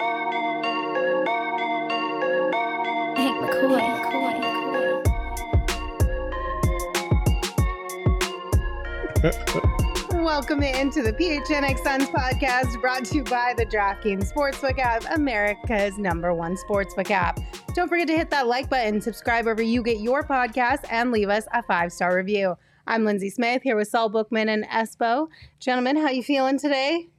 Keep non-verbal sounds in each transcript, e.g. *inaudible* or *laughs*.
Hank McCoy. *laughs* Welcome into the PHNX Suns podcast brought to you by the DraftKings Sportsbook app, America's number one sportsbook app. Don't forget to hit that like button, subscribe wherever you get your podcast, and leave us a five star review. I'm Lindsay Smith here with Saul Bookman and Espo. Gentlemen, how you feeling today?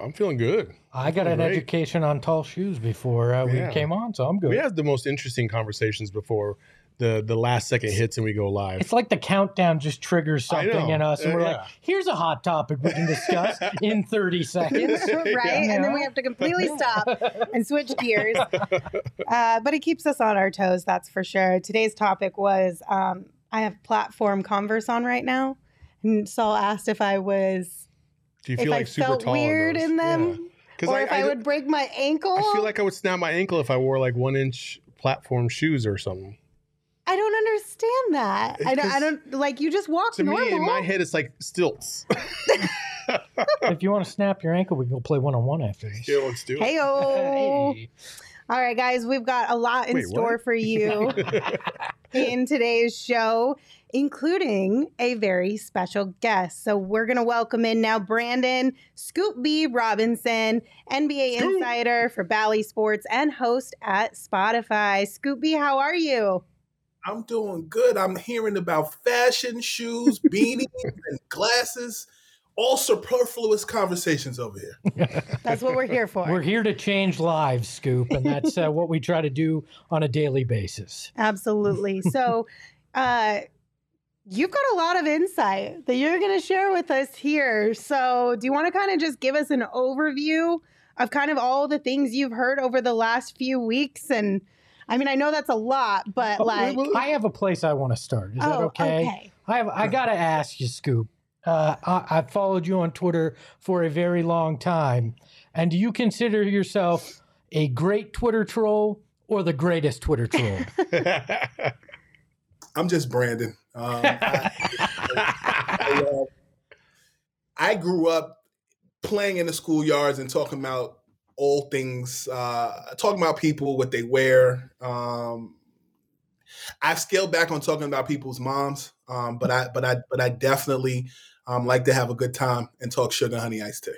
I'm feeling good. I got an Great. education on tall shoes before uh, Yeah. we came on, so I'm good. We had the most interesting conversations before the the last second hits and we go live. It's like the countdown just triggers something in us, and we're yeah. like, "Here's a hot topic we can discuss *laughs* in 30 seconds." *laughs* right? And then we have to completely stop and switch gears. *laughs* Uh, but it keeps us on our toes, that's for sure. Today's topic was um, I have platform Converse on right now. And Saul asked if I was, Do you if feel I like super felt tall weird those? in them, Yeah. 'Cause or I, if I, I, would break my ankle. I feel like I would snap my ankle if I wore like one inch platform shoes or something. I don't understand that. I don't, I don't like you just walk To normal. me, in my head, it's like stilts. *laughs* if you want to snap your ankle, we can go play one on one after this. yeah, let's do it. Hey, Hey. All right, guys, we've got a lot in Wait, store what? for *laughs* you *laughs* in today's show, including a very special guest. So we're going to welcome in now Brandon Scoop B Robinson, NBA Scoop. insider for Bally Sports and host at Spotify. Scoop B, how are you? I'm doing good. I'm hearing about fashion, shoes, beanies, and glasses. All superfluous conversations over here. *laughs* That's what we're here for. We're here to change lives, Scoop, and that's uh, what we try to do on a daily basis. Absolutely. So, uh, you've got a lot of insight that you're going to share with us here. So, do you want to kind of just give us an overview of kind of all the things you've heard over the last few weeks? And I mean, I know that's a lot, but Oh, like, I have a place I want to start. Is that oh, okay? okay. I have, I got to ask you, Scoop. Uh, I, I've followed you on Twitter for a very long time. And do you consider yourself a great Twitter troll or the greatest Twitter troll? *laughs* I'm just Brandon. Um, I, *laughs* I, uh, I grew up playing in the schoolyards and talking about all things, uh, talking about people, what they wear. Um, I've scaled back on talking about people's moms, um, but I, but I, but I definitely um, like to have a good time and talk sugar honey iced tea.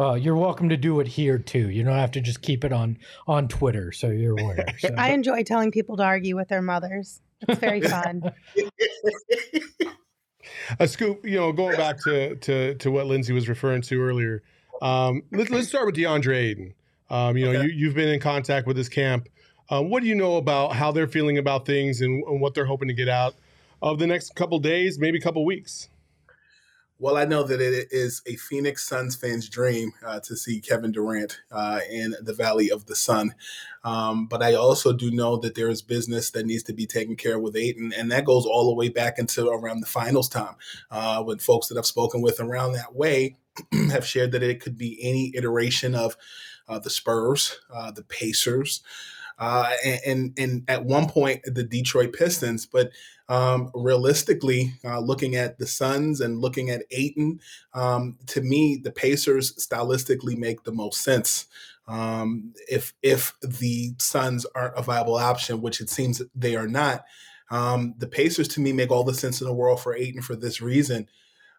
Uh, you're welcome to do it here too. You don't have to just keep it on on Twitter, so you're aware. *laughs* So. I enjoy telling people to argue with their mothers. It's very *laughs* fun. a scoop, you know, going back to to to what Lindsay was referring to earlier. Um, let's let's start with DeAndre Ayton. Um, you know, Okay. you, you've been in contact with this camp. Um, what do you know about how they're feeling about things and, and what they're hoping to get out of the next couple days, maybe a couple weeks? Well, I know that it is a Phoenix Suns fan's dream uh, to see Kevin Durant uh, in the Valley of the Sun. Um, but I also do know that there is business that needs to be taken care of with Ayton, and that goes all the way back into around the finals time uh, when folks that I've spoken with around that way *clears throat* have shared that it could be any iteration of uh, the Spurs, uh, the Pacers, uh, and, and and at one point the Detroit Pistons. But um, realistically, uh, looking at the Suns and looking at Ayton, um, to me, the Pacers stylistically make the most sense. Um, if if the Suns aren't a viable option, which it seems they are not, um, the Pacers to me make all the sense in the world for Ayton for this reason.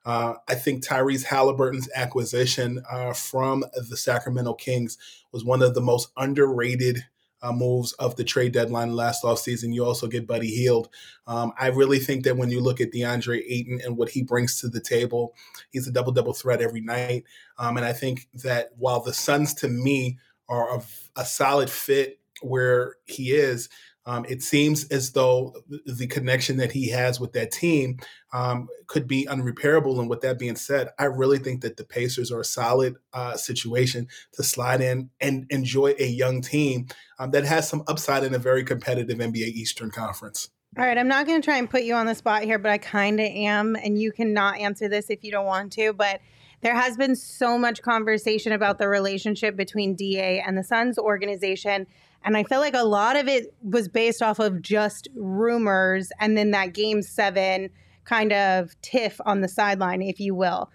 Uh, I think Tyrese Halliburton's acquisition uh, from the Sacramento Kings was one of the most underrated uh, moves of the trade deadline last offseason. You also get Buddy Hield. Um, I really think that when you look at DeAndre Ayton and what he brings to the table, he's a double double threat every night. Um, and I think that while the Suns to me are a, a solid fit where he is, um, it seems as though the connection that he has with that team um, could be unrepairable. And with that being said, I really think that the Pacers are a solid uh, situation to slide in and enjoy a young team um, that has some upside in a very competitive NBA Eastern Conference. All right, I'm not going to try and put you on the spot here, but I kind of am. And you cannot answer this if you don't want to. But there has been so much conversation about the relationship between DA and the Suns organization. And I feel like a lot of it was based off of just rumors and then that game seven kind of tiff on the sideline, if you will.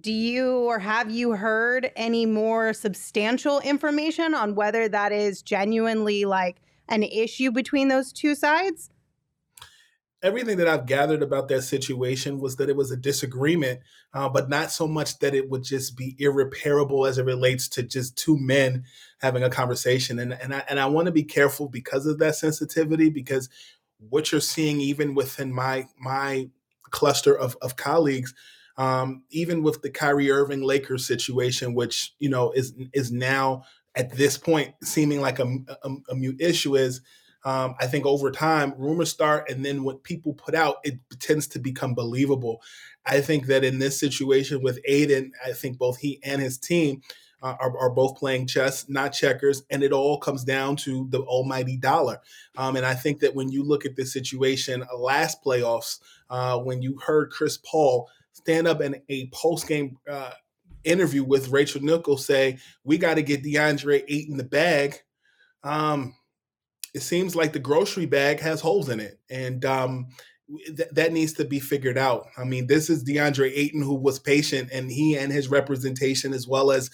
Do you or have you heard any more substantial information on whether that is genuinely like an issue between those two sides? Everything that I've gathered about that situation was that it was a disagreement, uh, but not so much that it would just be irreparable as it relates to just two men having a conversation. And and I and I want to be careful because of that sensitivity, because what you're seeing even within my my cluster of, of colleagues, um, even with the Kyrie Irving Lakers situation, which you know is is now at this point seeming like a, a, a mute issue, is um, I think over time, rumors start, and then what people put out, it tends to become believable. I think that in this situation with Ayton, I think both he and his team uh, are, are, both playing chess, not checkers, and it all comes down to the almighty dollar. Um, and I think that when you look at this situation, uh, last playoffs, uh, when you heard Chris Paul stand up in a post game uh, interview with Rachel Nichols say, "We got to get DeAndre Ayton the bag." Um, it seems like the grocery bag has holes in it, and um, th- that needs to be figured out. I mean, this is DeAndre Ayton who was patient, and he and his representation, as well as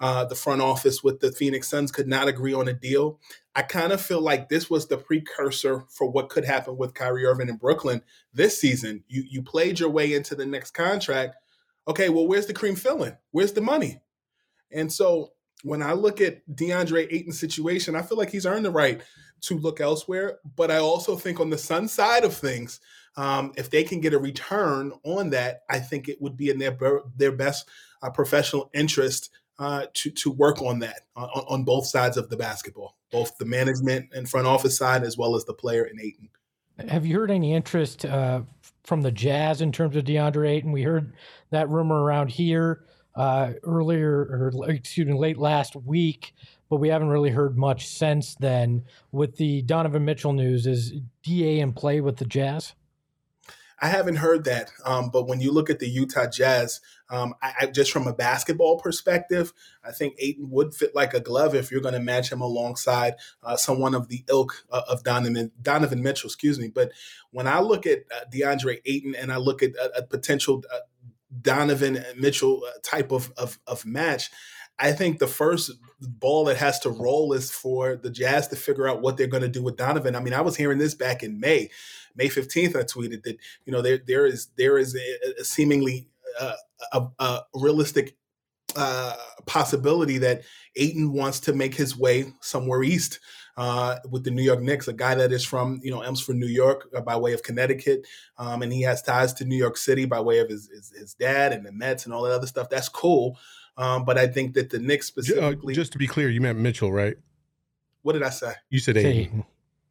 uh, the front office with the Phoenix Suns, could not agree on a deal. I kind of feel like this was the precursor for what could happen with Kyrie Irving in Brooklyn this season. You you played your way into the next contract. Okay, well, where's the cream filling? Where's the money? And so when I look at DeAndre Ayton's situation, I feel like he's earned the right to look elsewhere. But I also think on the Sun side of things, um, if they can get a return on that, I think it would be in their their best uh, professional interest uh, to to work on that on, on, both sides of the basketball, both the management and front office side as well as the player in Ayton. Have you heard any interest uh, from the Jazz in terms of DeAndre Ayton? We heard that rumor around here uh, earlier, or excuse me, late last week but we haven't really heard much since then. With the Donovan Mitchell news, is DA in play with the Jazz? I haven't heard that, um, but when you look at the Utah Jazz, um, I, I, just from a basketball perspective, I think Ayton would fit like a glove if you're going to match him alongside uh, someone of the ilk uh, of Donovan Donovan Mitchell. Excuse me, but when I look at uh, DeAndre Ayton and I look at a, a potential uh, Donovan Mitchell uh, type of, of, of match, I think the first ball that has to roll is for the Jazz to figure out what they're going to do with Donovan. I mean, I was hearing this back in May, May 15th. I tweeted that you know there there is there is a, a seemingly uh, a, a, realistic uh, possibility that Ayton wants to make his way somewhere east. Uh, with the New York Knicks, a guy that is from you know Elmsford, New York, uh, by way of Connecticut, um, and he has ties to New York City by way of his, his, his dad and the Mets and all that other stuff. That's cool. Um, but I think that the Knicks uh, specifically. Uh, just to be clear, you meant Mitchell, right? What did I say? You said Ayton.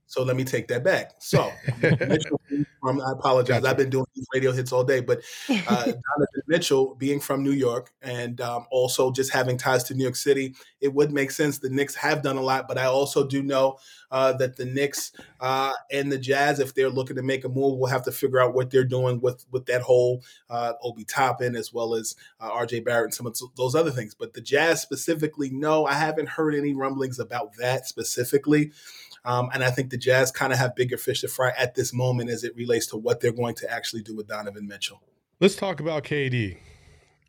So let me take that back. So *laughs* Mitchell, um, I apologize. I've been doing these radio hits all day, but uh, *laughs* Donovan Mitchell being from New York and um, also just having ties to New York City, it would make sense. The Knicks have done a lot, but I also do know uh, that the Knicks uh, and the Jazz, if they're looking to make a move, will have to figure out what they're doing with with that whole uh, Obi Toppin as well as uh, R.J. Barrett and some of those other things. But the Jazz specifically, no, I haven't heard any rumblings about that specifically. Um, and I think the Jazz kind of have bigger fish to fry at this moment as it relates to what they're going to actually do with Donovan Mitchell. Let's talk about KD.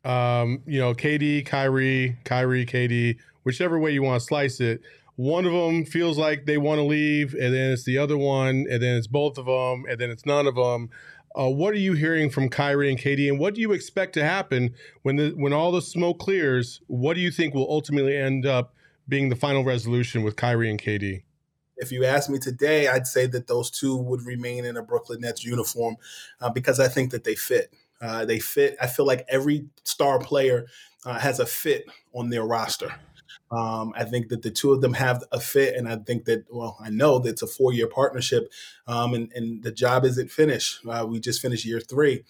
Um, you know, KD, Kyrie, Kyrie, KD, whichever way you want to slice it. One of them feels like they want to leave, and then it's the other one, and then it's both of them, and then it's none of them. Uh, what are you hearing from Kyrie and KD, and what do you expect to happen when the when all the smoke clears? What do you think will ultimately end up being the final resolution with Kyrie and KD? If you ask me today, I'd say that those two would remain in a Brooklyn Nets uniform uh, because I think that they fit. Uh, they fit. I feel like every star player uh, has a fit on their roster. Um, I think that the two of them have a fit, and I think that well, I know that it's a four-year partnership, um, and, and the job isn't finished. Uh, we just finished year three.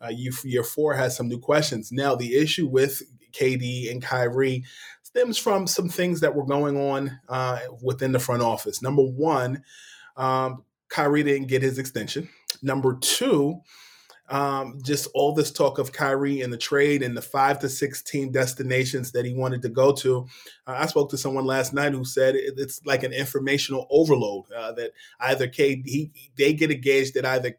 Uh, year four has some new questions. Now, the issue with KD and Kyrie stems from some things that were going on uh, within the front office. Number one, um, Kyrie didn't get his extension. Number two, um, just all this talk of Kyrie and the trade and the five to 16 destinations that he wanted to go to. Uh, I spoke to someone last night who said it, it's like an informational overload uh, that either KD, they get engaged that either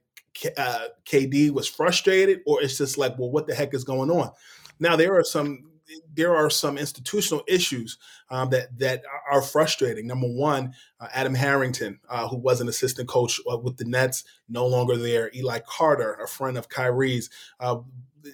uh, KD was frustrated or it's just like, well, what the heck is going on? Now, there are some there are some institutional issues um, that that are frustrating. Number one, uh, Adam Harrington, uh, who was an assistant coach uh, with the Nets, no longer there. Eli Carter, a friend of Kyrie's, uh,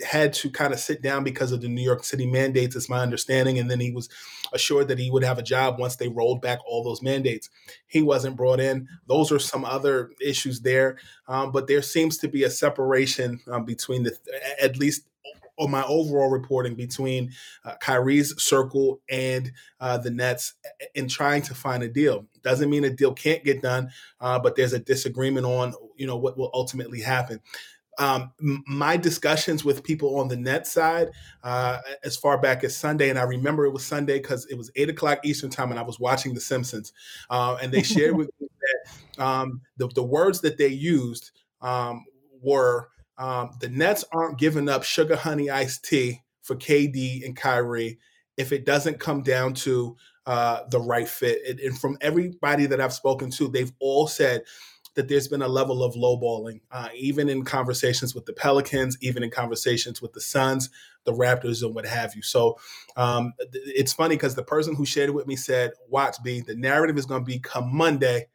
had to kind of sit down because of the New York City mandates, is my understanding. And then he was assured that he would have a job once they rolled back all those mandates. He wasn't brought in. Those are some other issues there. Um, but there seems to be a separation um, between the, at least on my overall reporting between uh, Kyrie's circle and uh, the Nets in trying to find a deal. Doesn't mean a deal can't get done, uh, but there's a disagreement on you know what will ultimately happen. Um, my discussions with people on the net side uh, as far back as Sunday, and I remember it was Sunday because it was eight o'clock Eastern time, and I was watching The Simpsons, uh, and they shared *laughs* with me that um, the, the words that they used um, were um, the Nets aren't giving up sugar honey iced tea for KD and Kyrie if it doesn't come down to uh, the right fit. And, from everybody that I've spoken to, they've all said that there's been a level of lowballing, uh, even in conversations with the Pelicans, even in conversations with the Suns, the Raptors, and what have you. So um, it's funny because the person who shared it with me said, "Watch, B, the narrative is going to be come Monday."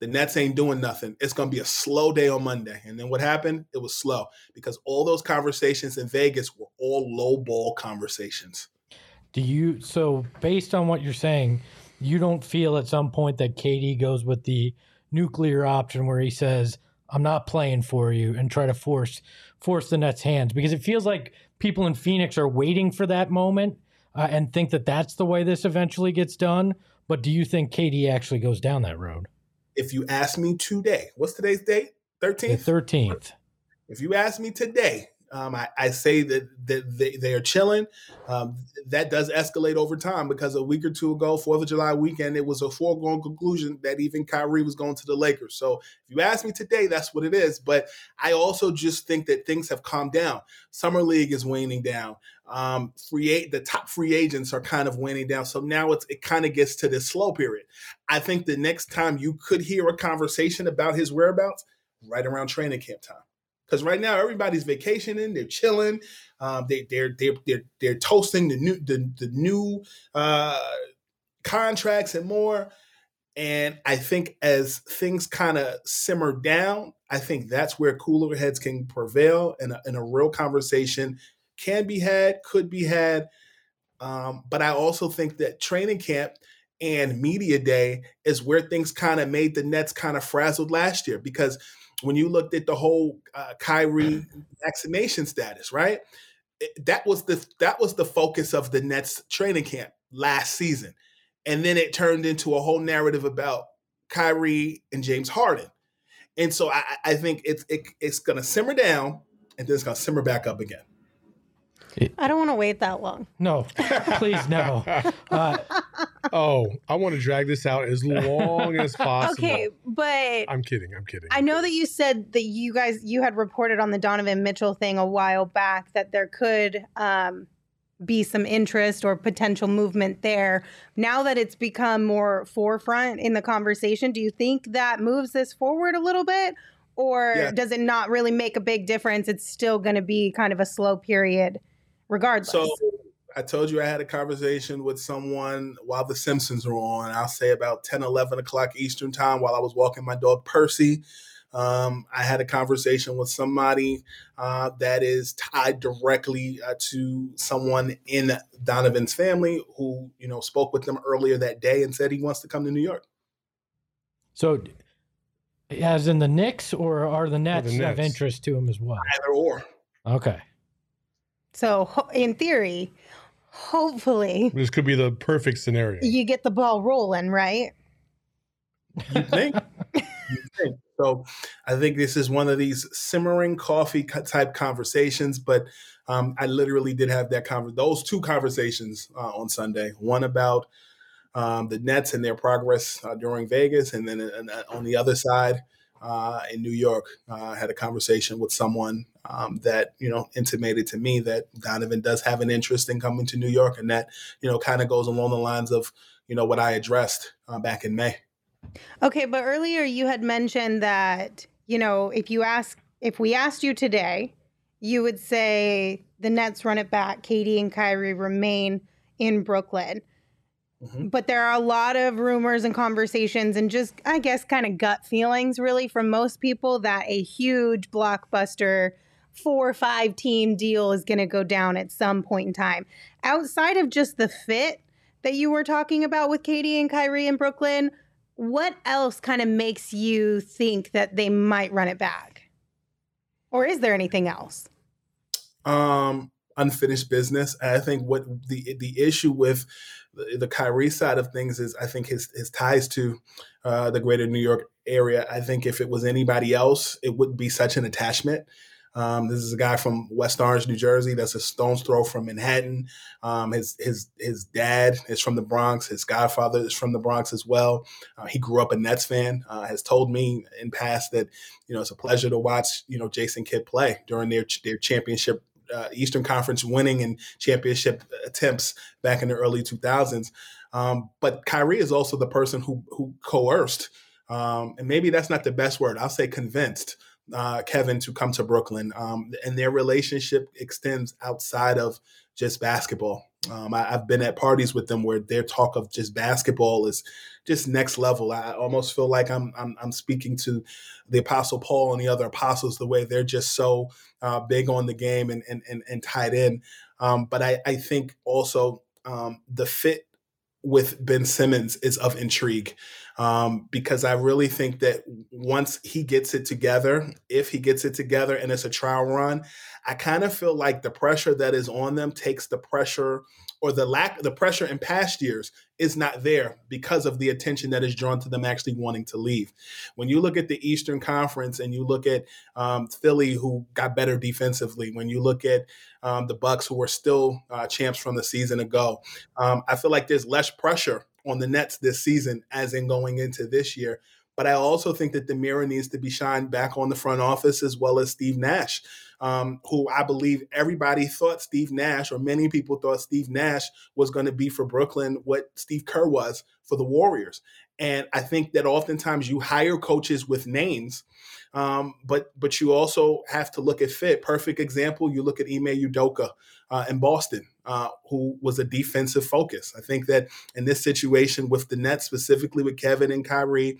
The Nets ain't doing nothing. It's going to be a slow day on Monday. And then what happened? It was slow because all those conversations in Vegas were all low ball conversations. Do you, so based on what you're saying, you don't feel at some point that KD goes with the nuclear option where he says, I'm not playing for you and try to force force the Nets' hands because it feels like people in Phoenix are waiting for that moment uh, and think that that's the way this eventually gets done. But do you think KD actually goes down that road? If you ask me today, what's today's date? 13th? The 13th. If you ask me today, um, I, I, say that, that they, they are chilling. Um, that does escalate over time because a week or two ago, Fourth of July weekend, it was a foregone conclusion that even Kyrie was going to the Lakers. So if you ask me today, that's what it is. But I also just think that things have calmed down. Summer League is waning down. Um, free the top free agents are kind of waning down. So now it's it kind of gets to this slow period. I think the next time you could hear a conversation about his whereabouts, right around training camp time because right now everybody's vacationing, they're chilling, um, they, they're they're they're they're toasting the new the the new uh, contracts and more. And I think as things kind of simmer down, I think that's where cooler heads can prevail and a, and a real conversation can be had, could be had. Um, but I also think that training camp and media day is where things kind of made the Nets kind of frazzled last year because when you looked at the whole uh, Kyrie *clears throat* vaccination status, right? It, that was the that was the focus of the Nets training camp last season, and then it turned into a whole narrative about Kyrie and James Harden, and so I, I think it's it, it's going to simmer down, and then it's going to simmer back up again. I don't want to wait that long. No, please no. *laughs* Uh, oh, I want to drag this out as long as *laughs* possible. Okay, but I'm kidding. I'm kidding. I know that you said that you guys you had reported on the Donovan Mitchell thing a while back that there could um, be some interest or potential movement there. Now that it's become more forefront in the conversation, do you think that moves this forward a little bit? Or yeah. does it not really make a big difference? It's still going to be kind of a slow period regardless. So I told you I had a conversation with someone while the Simpsons were on. I'll say about 10, 11 o'clock Eastern time while I was walking my dog Percy. Um, I had a conversation with somebody uh, that is tied directly uh, to someone in Donovan's family who, you know, spoke with them earlier that day and said he wants to come to New York. So, as in the Knicks, or are the Nets, the of interest to him as well? Either or. Okay. So, in theory, hopefully, This could be the perfect scenario. you get the ball rolling, right? You think? *laughs* you think. So I think this is one of these simmering coffee type conversations, but um, I literally did have that conver- those two conversations uh, on Sunday. One about um, the Nets and their progress uh, during Vegas, and then uh, on the other side uh, in New York, uh, had a conversation with someone um, that you know intimated to me that Donovan does have an interest in coming to New York, and that you know kind of goes along the lines of you know what I addressed uh, back in May. Okay, but earlier you had mentioned that, you know, if you ask if we asked you today, you would say the Nets run it back, KD and Kyrie remain in Brooklyn. Mhm. But there are a lot of rumors and conversations and just I guess kind of gut feelings really from most people that a huge blockbuster four or five team deal is going to go down at some point in time. Outside of just the fit that you were talking about with KD and Kyrie in Brooklyn, what else kind of makes you think that they might run it back? Or is there anything else? um, unfinished business. I think what the the issue with the, Kyrie side of things is, I think his his ties to uh, the greater New York area. I think if it was anybody else, it wouldn't be such an attachment. Um, this is a guy from West Orange, New Jersey. That's a stone's throw from Manhattan. Um, his his his dad is from the Bronx. His godfather is from the Bronx as well. Uh, he grew up a Nets fan. Uh, has told me in past that you know it's a pleasure to watch you know Jason Kidd play during their their championship uh, Eastern Conference winning and championship attempts back in the early 2000s. Um, but Kyrie is also the person who who coerced, um, and maybe that's not the best word. I'll say convinced uh, Kevin to come to Brooklyn, um, and their relationship extends outside of just basketball. Um, I, I've been at parties with them where their talk of just basketball is just next level. I almost feel like I'm I'm, I'm speaking to the Apostle Paul and the other apostles the way they're just so uh, big on the game and and and, and tied in. Um, but I, I think also um, the fit with Ben Simmons is of intrigue um, because I really think that once he gets it together, if he gets it together and it's a trial run, I kind of feel like the pressure that is on them takes the pressure or the lack the pressure in past years is not there because of the attention that is drawn to them actually wanting to leave. When you look at the Eastern Conference and you look at um, Philly, who got better defensively, when you look at um, the Bucks, who were still uh, champs from the season ago, um, I feel like there's less pressure on the Nets this season as in going into this year. But I also think that the mirror needs to be shined back on the front office as well as Steve Nash, um, who I believe everybody thought Steve Nash, or many people thought Steve Nash was going to be for Brooklyn what Steve Kerr was for the Warriors. And I think that oftentimes you hire coaches with names, um, but but you also have to look at fit. Perfect example, you look at Ime Udoka uh, in Boston, uh, who was a defensive focus. I think that in this situation with the Nets, specifically with Kevin and Kyrie,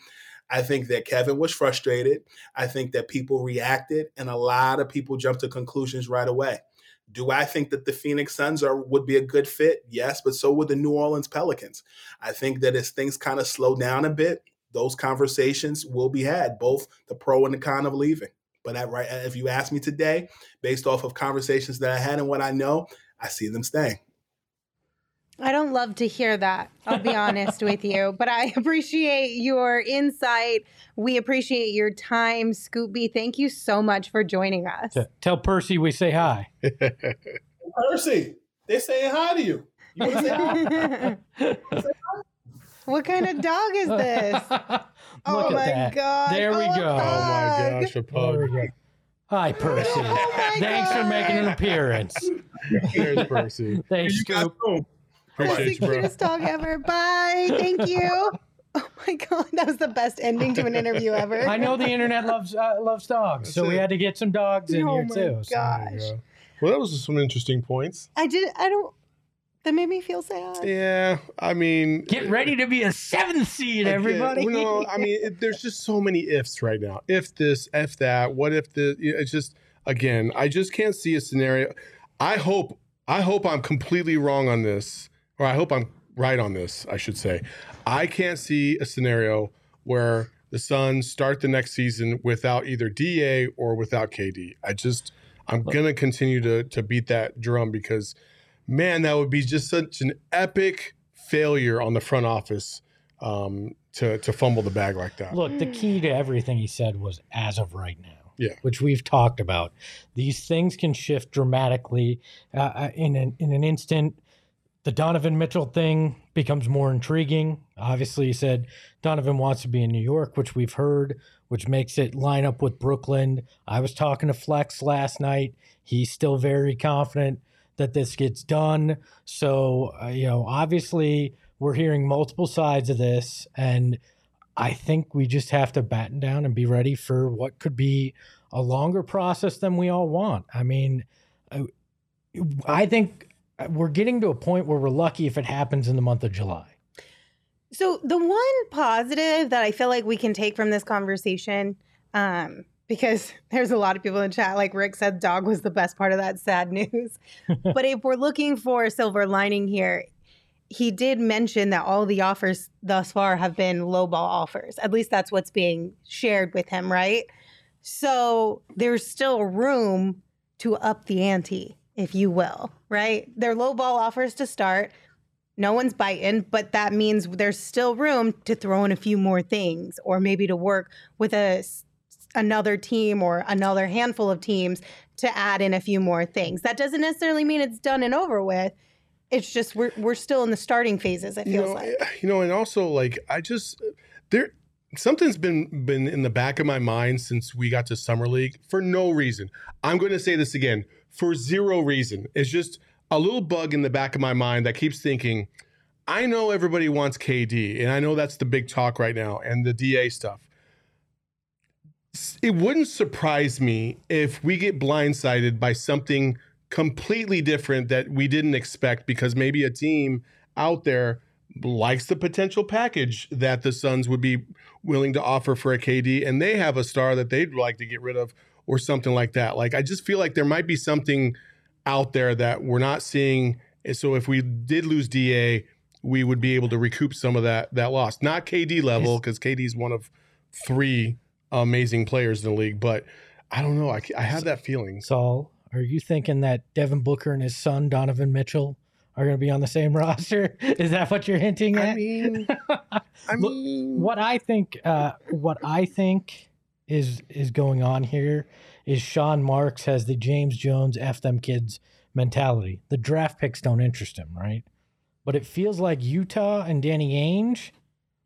I think that Kevin was frustrated. I think that people reacted, and a lot of people jumped to conclusions right away. Do I think that the Phoenix Suns are would be a good fit? Yes, but so would the New Orleans Pelicans. I think that as things kind of slow down a bit, those conversations will be had, both the pro and the con of leaving. But I, right, if you ask me today, based off of conversations that I had and what I know, I see them staying. I don't love to hear that. I'll be honest with you, *laughs* but I appreciate your insight. We appreciate your time, Scoop B. Thank you so much for joining us. Tell Percy we say hi. *laughs* Percy, they're saying hi to you. You *laughs* say hi? what kind of dog is this? Look oh at my that. god! There we Oh, go. Oh my gosh, a pug. Hi, Percy. Oh my Thanks for making an appearance. Here's Percy. Thanks, You got Scoop. Home. That's Appreciate the you, bro. cutest dog ever. Bye. Thank you. *laughs* Oh my god, that was the best ending to an interview ever. I know the internet loves uh, loves dogs, so That's we had to get some dogs in Oh here my too. so- God. Gosh. go. Well, that was some interesting points. I did. I don't. That made me feel sad. Yeah, I mean, Get ready to be a seventh seed, Again, everybody. No, I mean, it, there's just so many ifs right now. If this, if that, what if the? It's just again, I just can't see a scenario. I hope, I hope I'm completely wrong on this, or I hope I'm right on this. I should say, I can't see a scenario where the Suns start the next season without either Da or without KD. I just, I'm gonna continue to to beat that drum because, man, that would be just such an epic failure on the front office um, to to fumble the bag like that. Look, the key to everything he said was as of right now. Yeah. Which we've talked about. These things can shift dramatically uh, uh, in an in an instant. The Donovan Mitchell thing becomes more intriguing. Obviously, he said Donovan wants to be in New York, which we've heard, which makes it line up with Brooklyn. I was talking to Flex last night. He's still very confident that this gets done. So, uh, you know, obviously, we're hearing multiple sides of this, and I think we just have to batten down and be ready for what could be a longer process than we all want. I mean, I- I think we're getting to a point where we're lucky if it happens in the month of July. So the one positive that I feel like we can take from this conversation, um, because *laughs* there's a lot of people in chat, like Rick said, dog was the best part of that sad *laughs* news. but if we're looking for a silver lining here, he did mention that all the offers thus far have been lowball offers. At least that's what's being shared with him, right? So there's still room to up the ante, if you will, right? They're low ball offers to start. No one's biting, but that means there's still room to throw in a few more things or maybe to work with a another team or another handful of teams to add in a few more things. That doesn't necessarily mean it's done and over with. It's just we're we're still in the starting phases, it you feels know, like. eh, you know, and also like I just there something's been been in the back of my mind since we got to summer league for no reason. I'm going to say this again for zero reason. It's just a little bug in the back of my mind that keeps thinking. I know everybody wants KD, and I know that's the big talk right now, and the DA stuff. It wouldn't surprise me if we get blindsided by something completely different that we didn't expect because maybe a team out there likes the potential package that the Suns would be willing to offer for a KD, and they have a star that they'd like to get rid of, or something like that. Like I just feel like there might be something out there that we're not seeing. So if we did lose Da, we would be able to recoup some of that that loss. Not KD level because KD is one of three amazing players in the league, but I don't know. I, I have that feeling. Saul, are you thinking that Devin Booker and his son Donovan Mitchell are going to be on the same *laughs* roster? Is that what you're hinting at? *laughs* I mean, I mean, what I think, uh, what I think is is going on here is Sean Marks has the James Jones f them kids mentality. The draft picks don't interest him, right? But it feels like Utah and Danny Ainge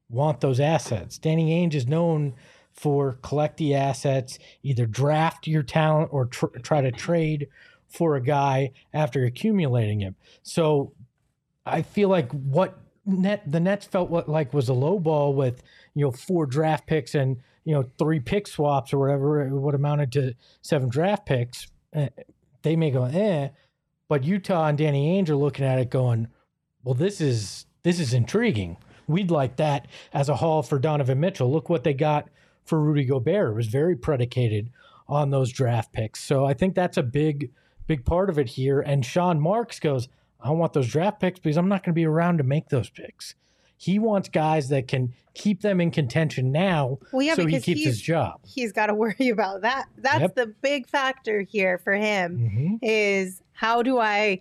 want those assets. Danny Ainge is known for collect the assets, either draft your talent or tr- try to trade for a guy after accumulating him. So I feel like what net the Nets felt what like was a low ball with you know four draft picks and you know three pick swaps or whatever what amounted to seven draft picks. eh, They may go eh, but Utah and Danny Ainge are looking at it going, well, this is this is intriguing. We'd like that as a haul for Donovan Mitchell. Look what they got for Rudy Gobert. It was very predicated on those draft picks. So I think that's a big, big part of it here. And Sean Marks goes, I want those draft picks because I'm not going to be around to make those picks. He wants guys that can keep them in contention now Well, yeah, so he keeps his job. He's got to worry about that. That's Yep. the big factor here for him Mhm. is how do I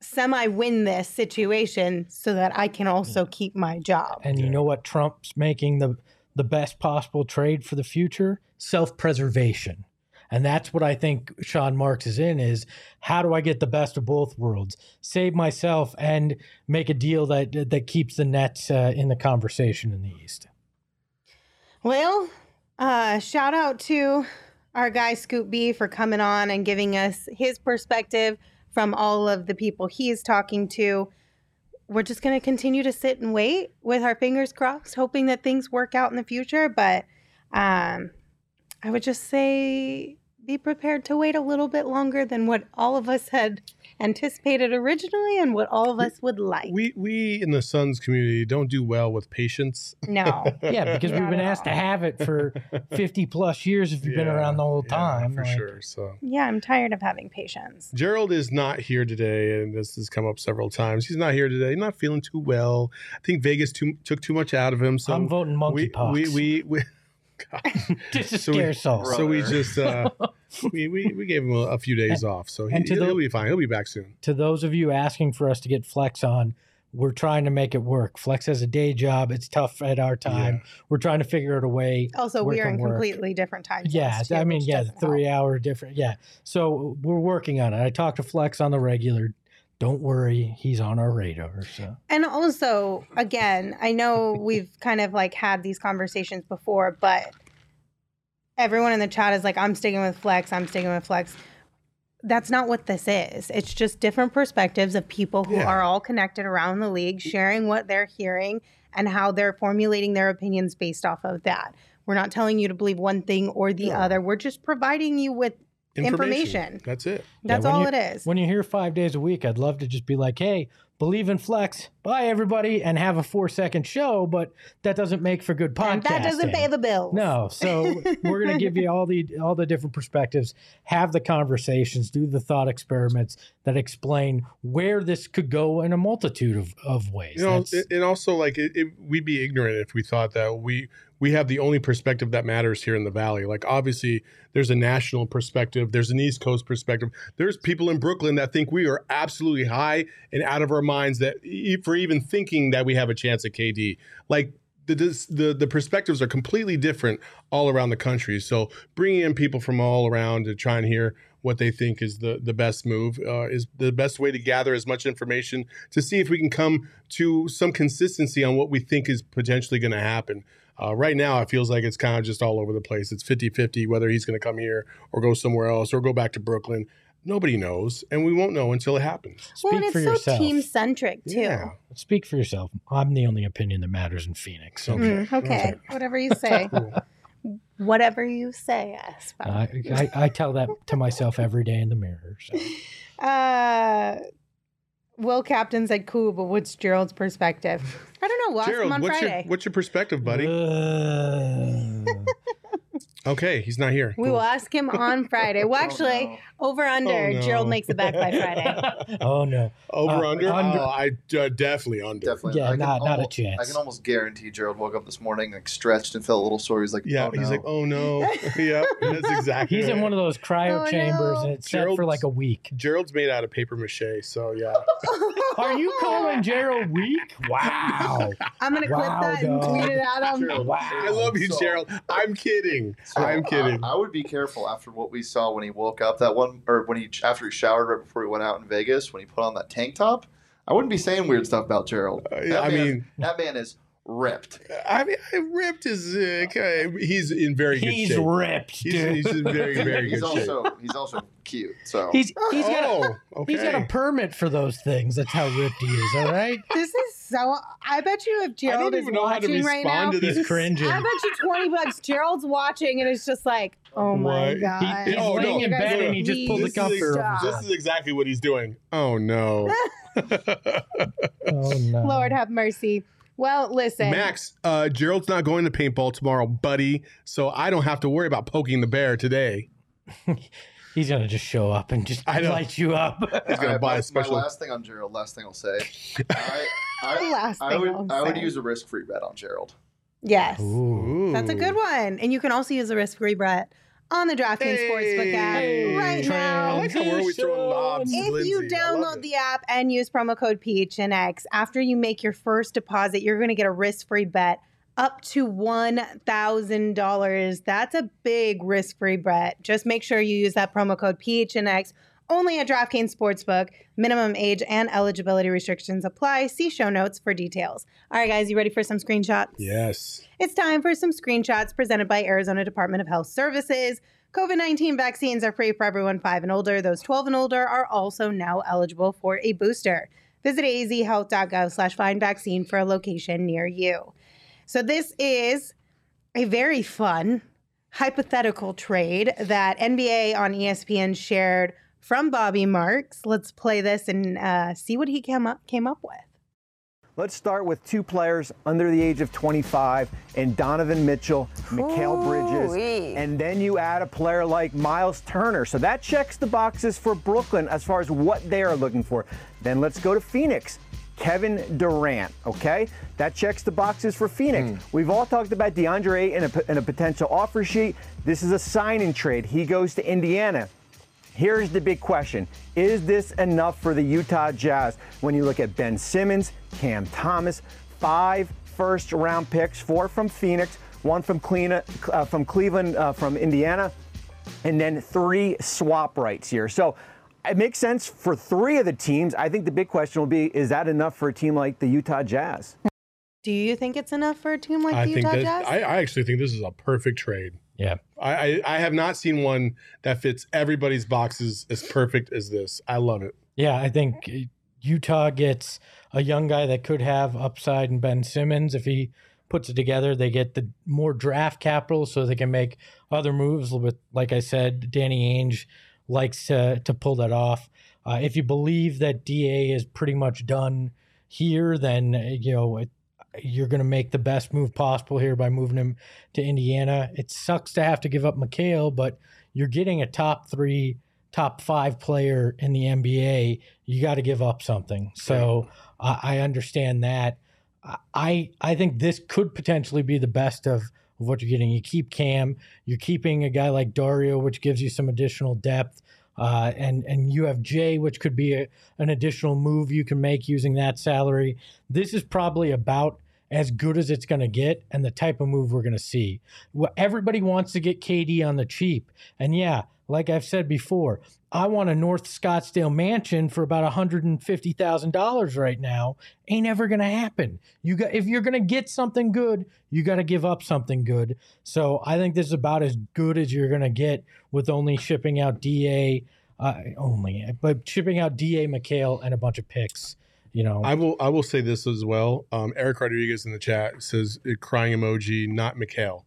semi win this situation so that I can also keep my job? And you know what Trump's making the the best possible trade for the future? Self-preservation. And that's what I think Sean Marks is in is how do I get the best of both worlds? Save myself and make a deal that that keeps the Nets uh, in the conversation in the East. Well, uh, shout out to our guy Scoop B for coming on and giving us his perspective from all of the people he's talking to. We're just going to continue to sit and wait with our fingers crossed, hoping that things work out in the future. But um, I would just say be prepared to wait a little bit longer than what all of us had anticipated originally and what all of us would like. We we in the Suns community don't do well with patience. no. *laughs* Yeah, because we've been at asked to have it for *laughs* 50 plus years if you've been around the whole yeah, time. for like- sure. So Yeah, I'm tired of having patience. Gerald is not here today, and this has come up several times. He's not here today. Not feeling too well. I think Vegas too, took too much out of him. So I'm voting we, monkeypox. we we we. God. just *laughs* to So we- scare Saul. So we just uh, *laughs* we, we we gave him a, a few days off, so he, and to he'll, the- be fine. He'll be back soon. to those of you asking for us to get Flex on, we're trying to make it work. Flex has a day job. It's tough at our time. We're trying to figure out a way. Also, we are in work. completely different time zones. Yeah, too, I mean, yeah, doesn't help. three hour different. Yeah. So we're working on it. I talked to Flex on the regular. Don't worry, he's on our radar. So And also, again, I know we've *laughs* kind of like had these conversations before, but everyone in the chat is like, I'm sticking with Flex, I'm sticking with Flex. That's not what this is. It's just different perspectives of people who Yeah. are all connected around the league, sharing what they're hearing and how they're formulating their opinions based off of that. We're not telling you to believe one thing or the No. other. We're just providing you with Information. That's it. that's when all you- it is. when you're here five days a week, I'd love to just be like, hey, believe in Flex. Bye, everybody, and have a four second show. But that doesn't make for good podcasting. That doesn't pay the bills. No, so *laughs* we're going to give you all the all the different perspectives, have the conversations, do the thought experiments that explain where this could go in a multitude of, of ways. You know, it- and also like it, it, we'd be ignorant if we thought that we we have the only perspective that matters here in the valley. Like obviously, there's a national perspective, there's an East Coast perspective. There's people in Brooklyn that think we are absolutely high and out of our minds that for even thinking that we have a chance at KD. Like the the the perspectives are completely different all around the country. So bringing in people from all around to try and hear what they think is the the best move uh, is the best way to gather as much information to see if we can come to some consistency on what we think is potentially going to happen. Uh, right now, it feels like it's kind of just all over the place. It's 50 50 whether he's going to come here or go somewhere else or go back to Brooklyn. Nobody knows, and we won't know until it happens. speak well, and it's for so yourself. team centric too. Yeah. Speak for yourself. I'm the only opinion that matters in Phoenix. Okay. Mm, okay, whatever you say. whatever you say, Espo. I, I, I tell that to myself every day in the mirror. So. *laughs* Uh, Will Captain said, "Cool, but what's Gerald's perspective?" I don't know. We'll ask him Gerald, on what's your what's your perspective, buddy? Uh, Okay, he's not here. we Cool. will ask him on *laughs* Friday. Well, Oh, actually, no. over under. Oh, no. Gerald makes it back by *laughs* Friday. oh no. Over Uh, under? under. Oh, I uh, definitely under. Definitely. Yeah, I can not- not a chance. I can almost guarantee Gerald woke up this morning like stretched and felt a little sore. He's like, Yeah, oh, he's no. like, oh no. *laughs* yeah, that's exactly. He's in one of those cryo Oh, chambers no. and it's set for like a week. Gerald's made out of paper mache, so yeah. Are you calling Gerald weak? Wow. I'm gonna clip Wow, that and dog. tweet it at him. Gerald, Wow. I love you, So- Gerald. I'm kidding. So, I'm kidding. I, I would be careful after what we saw when he woke up that one, or when he after he showered right before he went out in Vegas when he put on that tank top. I wouldn't be saying weird stuff about Gerald. Uh, That I mean- that man is ripped. I mean, I ripped his. Uh, okay, he's in very good He's shape. ripped, He's, dude. he's in very, very He's good shape. also he's also cute. So He's he's got a, oh, okay. he's got a permit for those things. That's how ripped he is. All right. *laughs* This is so. I bet you if I Gerald is even know how to watching right now, to this. He's cringing. I bet you twenty bucks. Gerald's watching and it's just like, oh my What? god. He- he's Oh, laying no. in You guys bed and he just pulled the This is, comforter stop. over his this is exactly what he's doing. Oh no, *laughs* Oh no. Lord have mercy. Well, listen. Max. Uh, Gerald's not going to paintball tomorrow, buddy. So I don't have to worry about poking the bear today. *laughs* He's gonna just show up and just I know. light you up. *laughs* He's gonna All right, buy my, a special. My last thing on Gerald. Last thing I'll say. *laughs* I, I, Last I thing would I'll I would say. use a risk free bet on Gerald. Yes. Ooh. That's a good one. And you can also use a risk free bet on the DraftKings Sportsbook app Hey. right I now. like how we're always throwing lobs. If you download the app and use promo code PHNX, after you make your first deposit, you're going to get a risk free bet up to $1,000. That's a big risk free bet. Just make sure you use that promo code PHNX only at DraftKings Sportsbook. Minimum age and eligibility restrictions apply. See show notes for details. All right, guys, you ready for some screenshots? Yes. It's time for some screenshots presented by Arizona Department of Health Services. COVID 19 vaccines are free for everyone 5 and older. Those 12 and older are also now eligible for a booster. Visit azhealth.gov slash find vaccine for a location near you. So, this is a very fun hypothetical trade that NBA on ESPN shared from Bobby Marks. Let's play this and uh, see what he came up came up with. Let's start with two players under the age of 25 and Donovan Mitchell, Mikal Bridges, Ooh-wee. and then you add a player like Miles Turner. So that checks the boxes for Brooklyn as far as what they are looking for. Then let's go to Phoenix. Kevin Durant, okay? That checks the boxes for Phoenix. We've all talked about DeAndre Ayton and a, and a potential offer sheet. This is a signing trade. He goes to Indiana. Here's the big question Is this enough for the Utah Jazz when you look at Ben Simmons, Cam Thomas, five first round picks, four from Phoenix, one from, Cleena, uh, from Cleveland, uh, from Indiana, and then three swap rights here? So it makes sense for three of the teams. I think the big question will be is that enough for a team like the Utah Jazz? Do you think it's enough for a team like I the think Utah that Jazz? I, I actually think this is a perfect trade. Yeah. I, I, I have not seen one that fits everybody's boxes as perfect as this. I love it. Yeah, I think uh, Utah gets a young guy that could have upside in Ben Simmons if he puts it together. They get the more draft capital so they can make other moves. With like I said, Danny Ainge likes to to pull that off. Uh, if you believe that Da is pretty much done here, then uh, you know it, you're going to make the best move possible here by moving him to Indiana. It sucks to have to give up Mikal, but you're getting a top three, top five player in the NBA. You got to give up something. So I, I understand that. I I think this could potentially be the best of, of what you're getting. You keep Cam, you're keeping a guy like Dario, which gives you some additional depth. Uh, and and you have Jae, which could be a, an additional move you can make using that salary. This is probably about as good as it's going to get, and the type of move we're going to see. Everybody wants to get KD on the cheap, and yeah, like I've said before, I want a North Scottsdale mansion for about hundred and fifty thousand dollars right now. Ain't ever going to happen. You got if you're going to get something good, you got to give up something good. So I think this is about as good as you're going to get with only shipping out Da. Uh, only, but shipping out Da Mikal and a bunch of picks. You know, I will I will say this as well. Um, Eric Rodriguez in the chat says uh, crying emoji, not Mikal.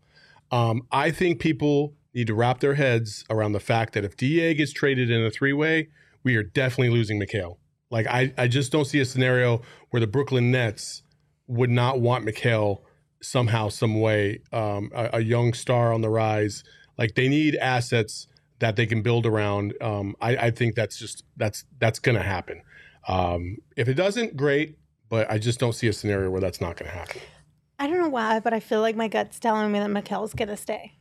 Um, I think people need to wrap their heads around the fact that if Da gets traded in a three way, we are definitely losing Mikal. Like I, I just don't see a scenario where the Brooklyn Nets would not want Mikal somehow, some way, um, a, a young star on the rise. Like they need assets that they can build around. Um, I, I think that's just that's that's gonna happen. Um, if it doesn't, great, but I just don't see a scenario where that's not to happen. I don't know why, but I feel like my gut's telling me that Mikal's gonna stay.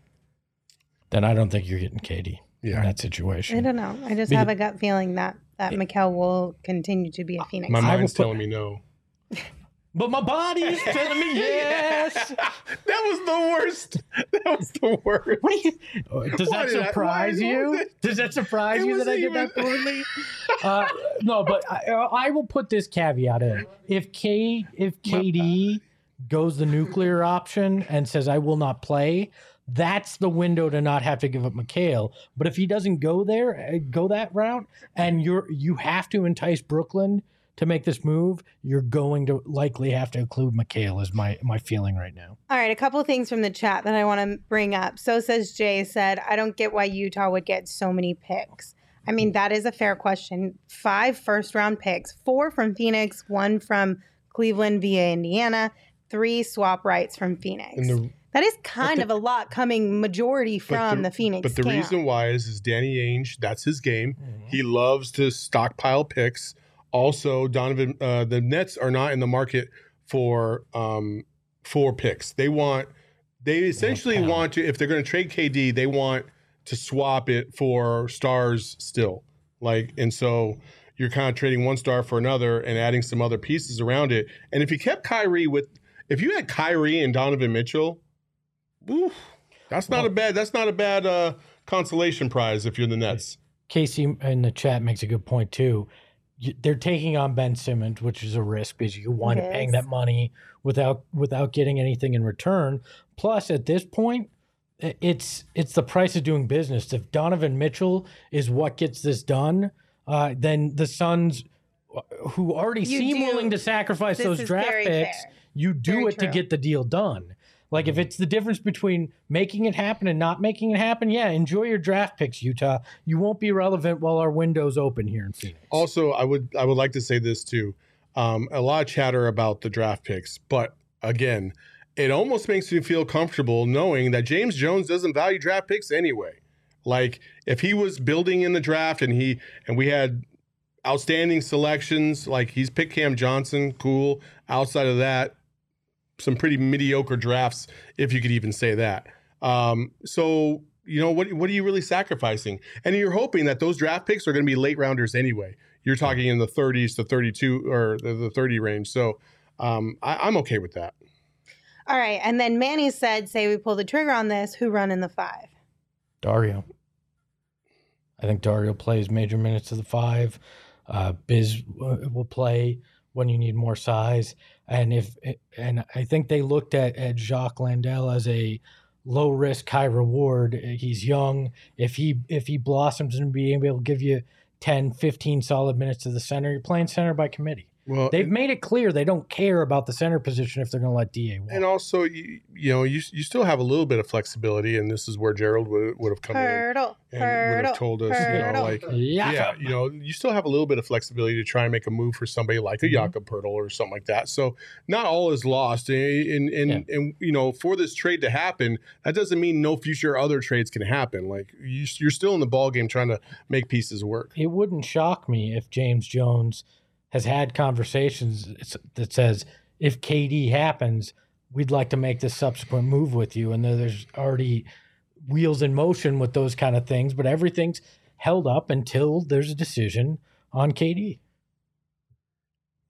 Then I don't think you're getting KD Yeah. in that situation. I don't know. I just Because- have a gut feeling that that Mikal will continue to be a Phoenix. My I mind's put- telling me no. *laughs* But my body is telling me yes. *laughs* that was the worst. That was the worst. What do you? Oh, Does that did I- surprise you? what was Does that surprise It you that I did wasn't that poorly? *laughs* uh, no, but I, I will put this caveat in: if K, if KD goes the nuclear option and says I will not play, that's the window to not have to give up Mikal. But if he doesn't go there, uh, go that route, and you're you have to entice Brooklyn to make this move, you're going to likely have to include Mikal. Is my my feeling right now. All right, a couple of things from the chat that I want to bring up. So says Jay said, I don't get why Utah would get so many picks. I mean, that is a fair question. Five first round picks, four from Phoenix, one from Cleveland via Indiana, three swap rights from Phoenix. And the- that is kind of a lot coming majority from the, Phoenix. But the camp. reason why is is Danny Ainge. That's his game. He loves to stockpile picks. Also, Donovan, uh, the Nets are not in the market for um, for picks. They want they essentially pound. want to if they're going to trade KD, they want to swap it for stars still. Like and so you're kind of trading one star for another and adding some other pieces around it. And if you kept Kyrie with if you had Kyrie and Donovan Mitchell, oof, that's not a bad that's not a bad uh, consolation prize if you're the Nets. Casey in the chat makes a good point too. They're taking on Ben Simmons, which is a risk because you wind up paying that money without without getting anything in return. Plus, at this point, it's it's the price of doing business. If Donovan Mitchell is what gets this done, uh, then the Suns, uh, who already You seem do- willing to sacrifice this those draft picks, fair. you do Very it to get the deal done. Like if it's the difference between making it happen and not making it happen, yeah, enjoy your draft picks, Utah. You won't be relevant while our window's open here in Phoenix. Also, I would I would like to say this too. Um, a lot of chatter about the draft picks, but again, it almost makes me feel comfortable knowing that James Jones doesn't value draft picks anyway. Like if he was building in the draft and he and we had outstanding selections, like he's picked Cam Johnson, cool. Outside of that, some pretty mediocre drafts, if you could even say that. Um, so you know what? What are you really sacrificing? And you're hoping that those draft picks are going to be late rounders anyway. You're talking in the 30s to 32 or the, the 30 range. So um, I, I'm okay with that. All right. And then Manny said, say we pull the trigger on this, who run in the five? Dario. I think Dario plays major minutes of the five. Uh, Biz will play when you need more size, and if and I think they looked at at Jock Landale as a low risk, high reward. He's young. If he if he blossoms and being able to give you 10, 15 solid minutes to the center, you're playing center by committee. Well, They've made it clear they don't care about the center position if they're going to let Da walk. and also you, you know you you still have a little bit of flexibility, and this is where Gerald would, would have come in Hurdle. and would have told us, you know, like yeah, yeah, you know, you still have a little bit of flexibility to try and make a move for somebody like a Mhm. Jakob Poeltl or something like that. So not all is lost, and and and, and you know, for this trade to happen, that doesn't mean no future other trades can happen. Like you, you're still in the ball game trying to make pieces work. it wouldn't shock me if James Jones has had conversations that says if KD happens, we'd like to make this subsequent move with you, and there's already wheels in motion with those kind of things, but everything's held up until there's a decision on KD.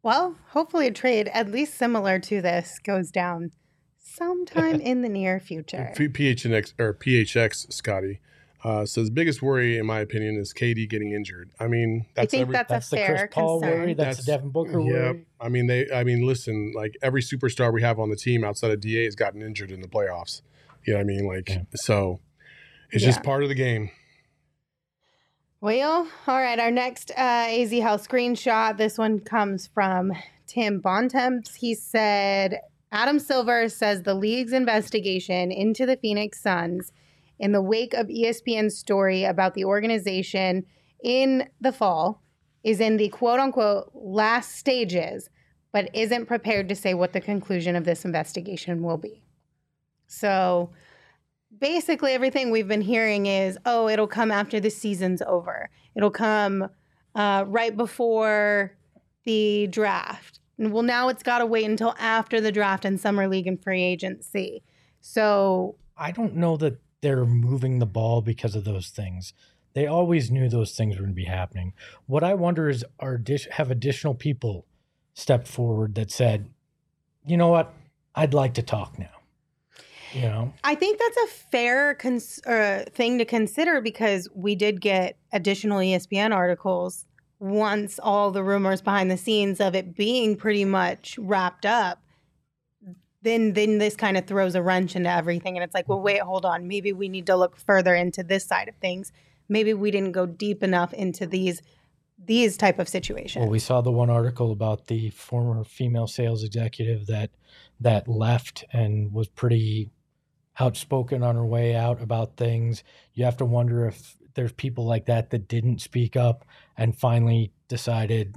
Well, hopefully a trade at least similar to this goes down sometime *laughs* in the near future. P- PHNX or PHX Scotty uh, says biggest worry in my opinion is KD getting injured. I mean, I that's think every, that's, That's a the Chris fair Paul concern. worry. That's, the Devin Booker yeah. worry. I mean, they. I mean, listen. Like every superstar we have on the team outside of Da has gotten injured in the playoffs. You know what I mean? Like Yeah. so, it's Yeah. just part of the game. Well, all right. Our next uh, AZ House screenshot. This one comes from Tim Bontemps. He said Adam Silver says the league's investigation into the Phoenix Suns in the wake of ESPN's story about the organization in the fall is in the quote unquote last stages, but isn't prepared to say what the conclusion of this investigation will be. So basically everything we've been hearing is oh it'll come after the season's over. It'll come uh, right before the draft. Well now it's got to wait until after the draft and summer league and free agency. So I don't know that they're moving the ball because of those things. They always knew those things were going to be happening. What I wonder is, are have additional people stepped forward that said, "You know what? I'd like to talk now." You know, i think that's a fair cons- uh, thing to consider because we did get additional espn articles once all the rumors behind the scenes of it being pretty much wrapped up then then this kind of throws a wrench into everything and it's like well wait hold on maybe we need to look further into this side of things maybe we didn't go deep enough into these these type of situations well, we saw the one article about the former female sales executive that that left and was pretty outspoken on her way out about things. You have to wonder if there's people like that that didn't speak up and finally decided,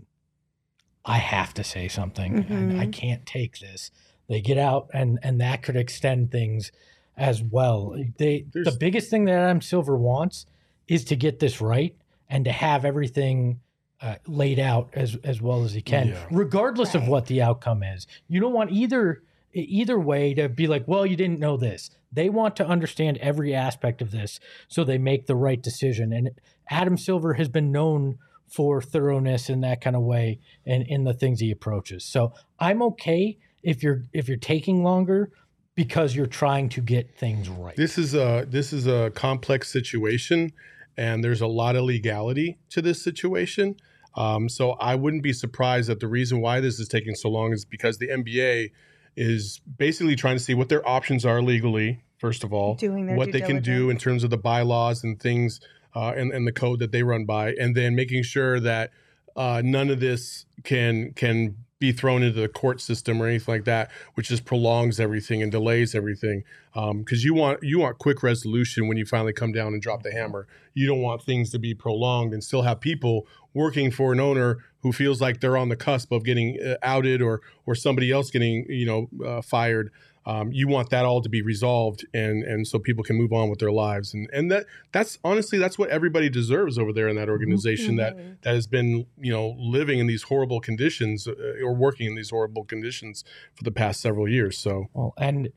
I have to say something. and I Mhm. can't take this. They get out, and and that could extend things as well. They the biggest thing that Adam Silver wants is to get this right and to have everything uh, laid out as as well as he can, Yeah. regardless of what the outcome is. You don't want either either way to be like, well, you didn't know this. They want to understand every aspect of this so they make the right decision. And Adam Silver has been known for thoroughness in that kind of way and in the things he approaches. So I'm okay if you're if you're taking longer because you're trying to get things right. This is a this is a complex situation, and there's a lot of legality to this situation. Um, so I wouldn't be surprised that the reason why this is taking so long is because the NBA is basically trying to see what their options are legally. First of all, Doing their what due they can do in terms of the bylaws and things uh, and, and the code that they run by, and then making sure that uh, none of this can can be thrown into the court system or anything like that, which just prolongs everything and delays everything. Because you want you want quick resolution when you finally come down and drop the hammer. You don't want things to be prolonged and still have people working for an owner who feels like they're on the cusp of getting uh, outed or or somebody else getting you know uh, fired. Um, you want that all to be resolved and and so people can move on with their lives. And and that that's honestly that's what everybody deserves over there in that organization that that has been you know living in these horrible conditions uh, or working in these horrible conditions for the past several years. So Well, and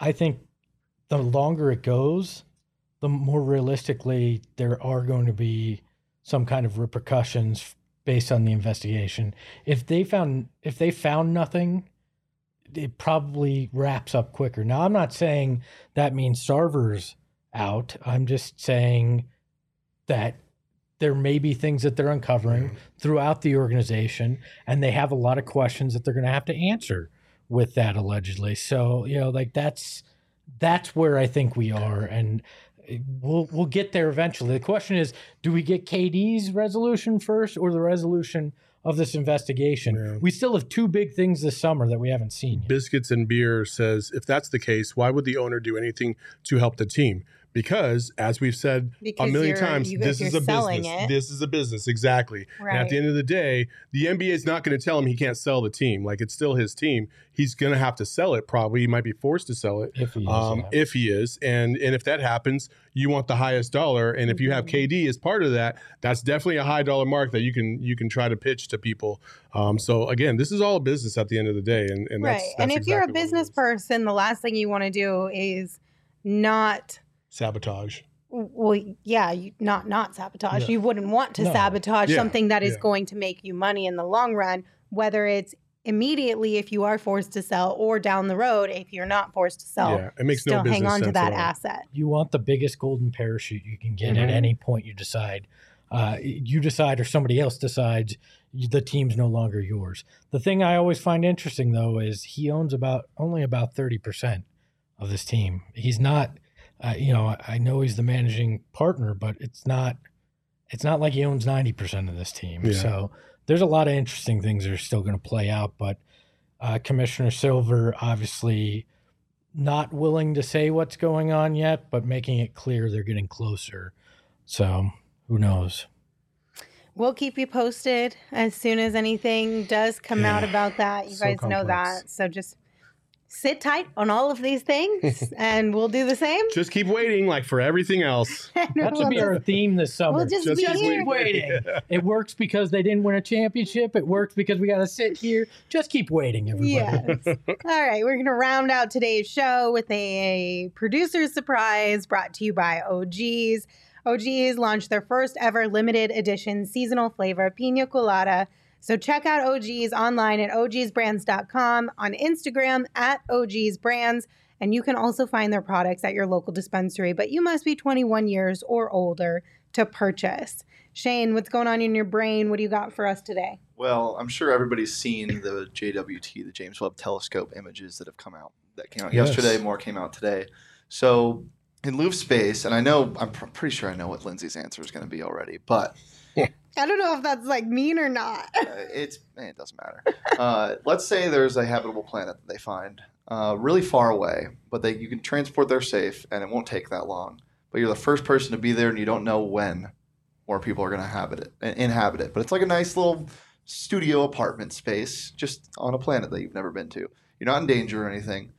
I think the longer it goes, the more realistically there are going to be some kind of repercussions based on the investigation. If they found if they found nothing, it probably wraps up quicker. Now, I'm not saying that means Sarver's out. I'm just saying that there may be things that they're uncovering mm-hmm. throughout the organization, and they have a lot of questions that they're going to have to answer with that allegedly. So, you know, like that's that's where I think we are, and we'll we'll get there eventually. The question is, do we get KD's resolution first or the resolution of this investigation? Yeah. We still have two big things this summer that we haven't seen yet. biscuits and beer says if that's the case why would the owner do anything to help the team because as we've said Because a million times this is a business. it. this is a business exactly. And at the end of the day the nba is not going to tell him he can't sell the team. Like it's still his team. He's going to have to sell it probably. He might be forced to sell it If he is, um, yeah. if he is. And and if that happens you want the highest dollar. And if you have Mm-hmm. kd as part of that that's definitely a high dollar mark that you can you can try to pitch to people. Um, so again this is all a business at the end of the day. And, and right. that's, and that's if you're a exactly what it business person, the last thing you want to do is not sabotage. Well yeah you, not not sabotage. Yeah. you wouldn't want to No. sabotage Yeah, something that is yeah. going to make you money in the long run whether it's immediately if you are forced to sell or down the road if you're not forced to sell. Yeah it makes still no business hang on to sense that asset. You want the biggest golden parachute you can get at Mhm. any point you decide. Uh, you decide or somebody else decides the team's no longer yours. The thing i always find interesting though is he owns about only about 30% of this team. He's not uh, you know i know he's the managing partner but it's not it's not like he owns 90% of this team Yeah. so there's a lot of interesting things that are still going to play out but uh, commissioner silver obviously not willing to say what's going on yet, but making it clear they're getting closer. So who knows? we'll keep you posted as soon as anything does come out about that you so guys know that so just sit tight on all of these things *laughs* and we'll do the same Just keep waiting, like for everything else. *laughs* And That we'll should be just- our theme this summer. We'll just be just here. keep waiting. It works because they didn't win a championship. It works because we got to sit here. Just keep waiting, everybody. Yes. *laughs* All right, we're going to round out today's show with a producer's surprise brought to you by OGs. OGs launched their first ever limited edition seasonal flavor pina colada. So check out OGs online at ogsbrands.com, on Instagram at ogsbrands, and you can also find their products at your local dispensary, but you must be 21 years or older to purchase. Shane, what's going on in your brain? What do you got for us today? Well, I'm sure everybody's seen the JWT, the James Webb Telescope images that have come out. That came out Yes. yesterday, more came out today. So in lieu of space, and I know, I'm pr- pretty sure I know what Lindsay's answer is going to be already, but I don't know if that's like mean or not. uh, it's eh, it doesn't matter. Uh, let's say there's a habitable planet that they find uh, really far away, but they you can transport there safe, and it won't take that long. But you're the first person to be there, and you don't know when more people are going to inhabit it. Inhabit it, but it's like a nice little studio apartment space just on a planet that you've never been to. You're not in danger or anything.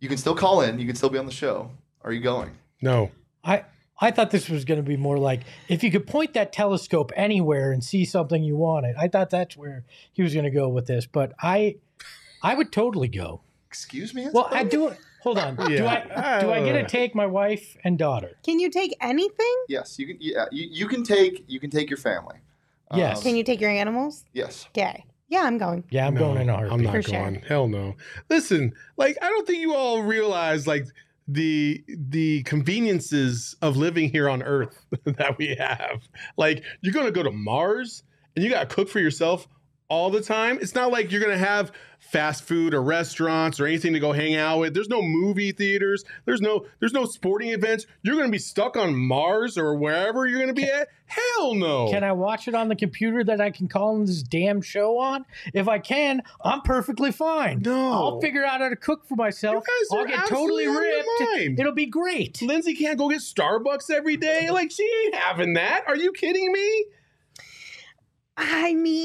You can still call in. You can still be on the show. Are you going? No. I I thought this was going to be more like if you could point that telescope anywhere and see something you wanted. I thought that's where he was going to go with this, but I I would totally go. Excuse me. Well, I do. Hold on. Do I *laughs* do I get to oh. take my wife and daughter? Can you take anything? Yes, you can. Yeah, you, you can take you can take your family. Um, yes. Can you take your animals? Yes. Okay. Yeah, I'm going. Yeah, I'm No, going in a heartbeat. I'm not For sure. going. Hell no. Listen, like I don't think you all realize like the the conveniences of living here on Earth *laughs* that we have. Like you're going to go to Mars and you got to cook for yourself all the time. It's not like you're gonna have fast food or restaurants or anything to go hang out with. There's no movie theaters. There's no there's no sporting events. You're gonna be stuck on Mars or wherever you're gonna be at. Hell no. Can I watch it on the computer that I can call this damn show on? If I can, I'm perfectly fine. No. I'll figure out how to cook for myself. You guys I'll get totally absolutely out of your ripped. mind. It'll be great. Lindsay can't go get Starbucks every day. Like she ain't having that. Are you kidding me? I mean,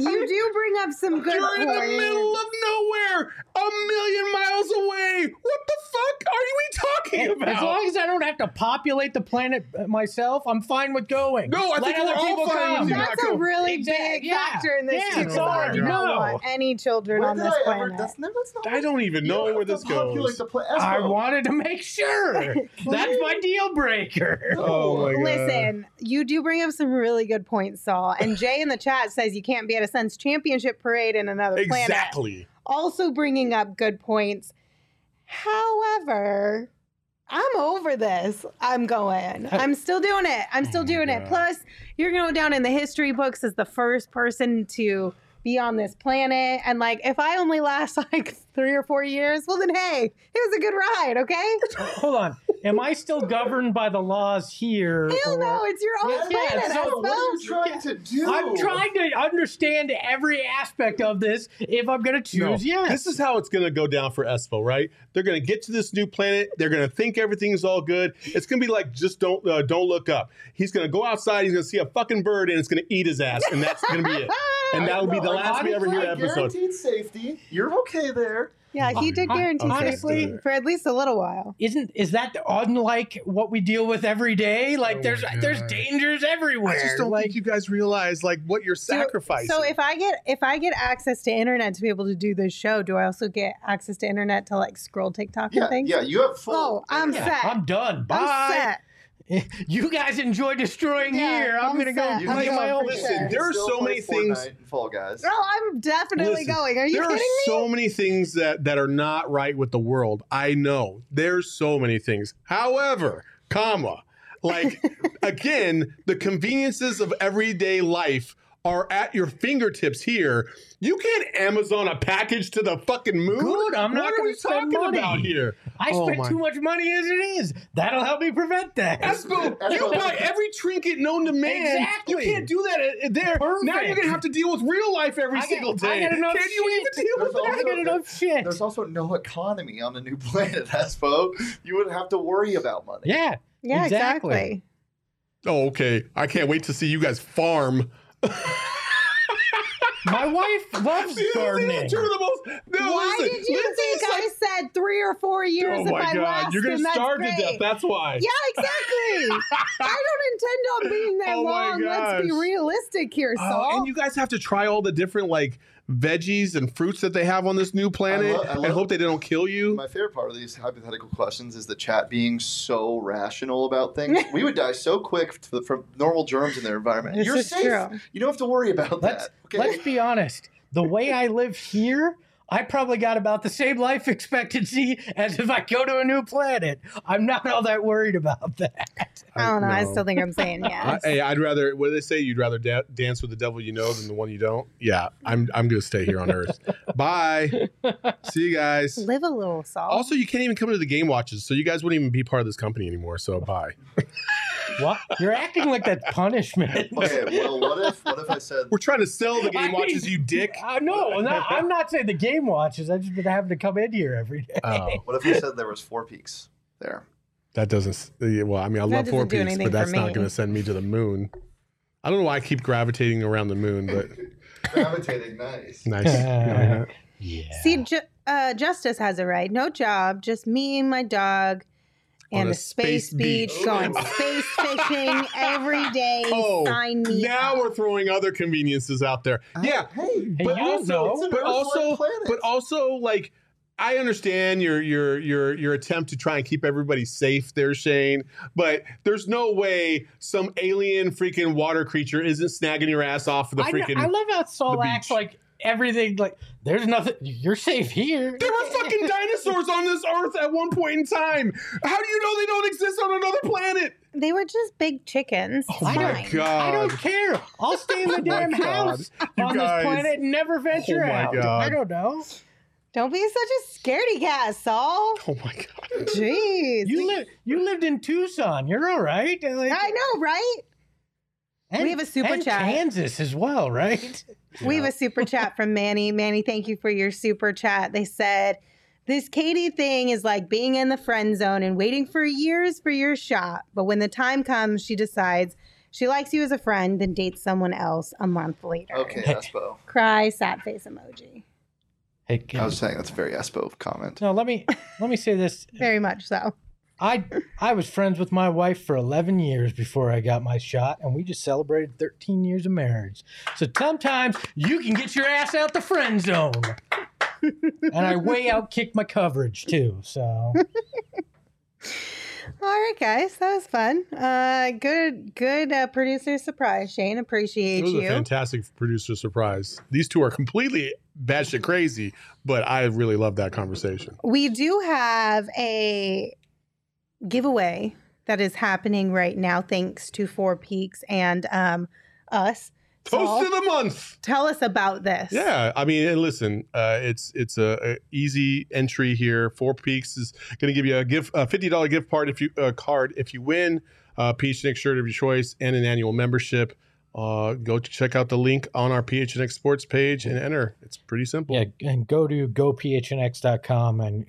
you do bring up some good You're in the middle of nowhere, a million miles away. What the fuck are we talking about? As long as I don't have to populate the planet uh, myself, I'm fine with going. No, I Let think we're other all people fine come. you. That's a really Exact- big yeah. factor in this Yeah, too. it's I hard. do not No. want any children When on this I planet. ever? That's, never, that's not. I don't even You know where this goes. I wanted to make sure. *laughs* That's my deal breaker. Oh my god. Listen, you do bring up some really good points, Saul. And Jay in the chat says you can't be at a Suns championship parade in another planet. Exactly. Also bringing up good points. However, I'm over this. I'm going. I'm still doing it. I'm still Oh doing it. Plus, you're going to go down in the history books as the first person to be on this planet. And like, if I only last *laughs* like three or four years, well, then hey, it was a good ride, okay? *laughs* Hold on. Am I still governed by the laws here? Hell or- no, it's your own Yeah, yeah, planet. so What are you trying to do? I'm trying to understand every aspect of this if I'm going to No, choose yes. This is how it's going to go down for Espo, right? They're going to get to this new planet. They're going to think everything's all good. It's going to be like just don't uh, don't look up. He's going to go outside. He's going to see a fucking bird, and it's going to eat his ass, and that's going to be it. *laughs* And that'll be the last we ever hear honestly, episode. Guaranteed safety. You're okay there. Yeah, he did guarantee honestly- safety for at least a little while. Isn't is that unlike what we deal with every day? Like Oh there's my there's God. dangers everywhere. I just don't like, think you guys realize like what you're So- sacrificing. So if I get if I get access to internet to be able to do this show, do I also get access to internet to like scroll TikTok Yeah, and things? yeah. You have full. Oh, I'm yeah, set. I'm done. Bye. I'm set. *laughs* You guys enjoy destroying Yeah, here. I'm, I'm gonna go set. You play can my own. listen, sure. there are so many things- Fortnite and Fall Guys. No, I'm definitely Listen, going. Are you there kidding are me? so many things that that are not right with the world. I know there's so many things. However, comma, like *laughs* again, the conveniences of everyday life are at your fingertips here. You can't Amazon a package to the fucking moon. Good, I'm not what are we spend talking money. about here? I Oh spent my- too much money as it is. That'll help me prevent that. Espo, you buy every trinket known to man. Exactly. You can't do that at- at there. Now you're gonna have to deal with real life every I got- single day. I got enough Can you even deal with There's I that? also- got enough shit. There's also no economy on the new *laughs* planet, Espo. You wouldn't have to worry about money. Yeah. yeah, exactly. exactly. Oh, okay. I can't wait to see you guys farm. *laughs* My wife loves These are gardening. two of the most. No, Why listen, did you Lindsay's think I like- said three or four oh years Oh if my I god, last? you're gonna starve great. to death. That's why. Yeah, exactly. *laughs* I don't intend on being that Oh long. Let's be realistic here, Oh, Saul. and you guys have to try all the different like veggies and fruits that they have on this new planet, lo- I and love- hope they don't kill you. My favorite part of these hypothetical questions is the chat being so rational about things. *laughs* we would die so quick to the, from normal germs in their environment. This You're is safe. true. You don't have to worry about Let's that. Okay. let's be honest. The way I live here, I probably got about the same life *laughs* expectancy as if I go to a new planet. I'm not all that worried about that. I don't know. I still think I'm saying *laughs* I, hey, I'd rather. What do they say? You'd rather da- dance with the devil you know than the one you don't. Yeah, I'm. I'm gonna stay here on Earth. *laughs* Bye. See you guys. Live a little, Saul. Also, you can't even come to the game watches, so you guys wouldn't even be part of this company anymore. So bye. What? You're acting like that's punishment. *laughs* Okay, well, what if what if I said We're trying to sell the I game mean, watches, you dick. I know. not- I'm not saying the game watches. I just been having to come in here every day. Oh, *laughs* what if I said there was four peaks there? that doesn't. Well, I mean, I That love Four Peaks, but that's not going to send me to the moon. I don't know why I keep gravitating around the moon, but *laughs* Gravitating, nice. nice. Yeah. Yeah. See, ju- uh, Justice has it right. No job, just me and my dog, On and a a space, space beach. beach, oh, going space *laughs* fishing every day. Oh, Sign me now up. we're throwing other conveniences out there. Uh, yeah, Hey, Hey, but you also, know. It's but Earth-like also, planet. but also, like, I understand your your your your attempt to try and keep everybody safe there, Shane. But there's no way some alien freaking water creature isn't snagging your ass off of the freaking. I love how Saul acts like everything like there's nothing. You're safe here. There were fucking *laughs* dinosaurs on this earth at one point in time. How do you know they don't exist on another planet? They were just big chickens. Oh my Fine. god! I don't care. I'll stay in *laughs* the Oh damn God. house You on guys. this planet and never venture Oh my out. God. I don't know. Don't be such a scaredy cat, Saul. Oh my god! Jeez. You live. You lived in Tucson. You're all right. Like, I know, right? And- We have a super and chat. Kansas as well, right? *laughs* We have a super chat from Manny. Manny, thank you for your super chat. They said, This KD thing is like being in the friend zone and waiting for years for your shot. But when the time comes, she decides she likes you as a friend, then dates someone else a month later. Okay, Espo. Cry, sad face emoji. Hey, I was saying that's a very Espo comment. no, let me let me say this. *laughs* Very much so. I I was friends with my wife for 11 years before I got my shot, and we just celebrated 13 years of marriage. So sometimes you can get your ass out the friend zone. and I way *laughs* out kicked my coverage too. So All right, guys, that was fun. Uh, good, good uh, producer surprise, Shane. Appreciate It was a fantastic producer surprise. These two are completely batshit crazy, but I really love that conversation. We do have a giveaway that is happening right now, thanks to Four Peaks and um, us. Toast Saul, of the month. Tell us about this. Yeah, I mean, and listen, uh, it's it's a, a easy entry here. Four Peaks is going to give you a gift, a fifty dollar gift card if you uh, card if you win a PHNX shirt of your choice and an annual membership. Uh, go to check out the link on our PHNX Sports page and enter. It's pretty simple. yeah, and go to gophnx.com and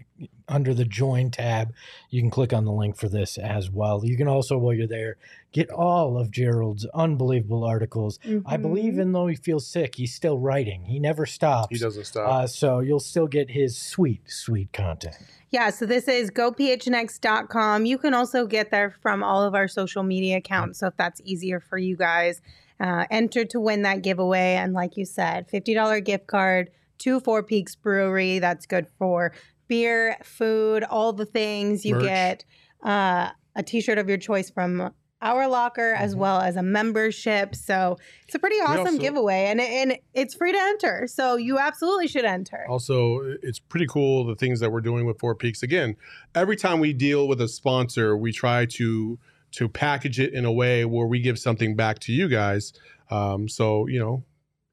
under the join tab, you can click on the link for this as well. You can also, while you're there, get all of Gerald's unbelievable articles. I Mhm. believe, even though he feels sick, he's still writing. He never stops. He doesn't stop. Uh, so you'll still get his sweet, sweet content. Yeah, so this is gophnx.com. You can also get there from all of our social media accounts. So if that's easier for you guys, uh, enter to win that giveaway. And like you said, $50 gift card to Four Peaks Brewery. That's good for beer, food, all the things. You Merch. get uh, a t shirt of your choice from our locker as well as a membership. So it's a pretty awesome also- giveaway and, and it's free to enter. So you absolutely should enter. Also, it's pretty cool the things that we're doing with Four Peaks. Again, every time we deal with a sponsor, we try to to package it in a way where we give something back to you guys. Um, so you know,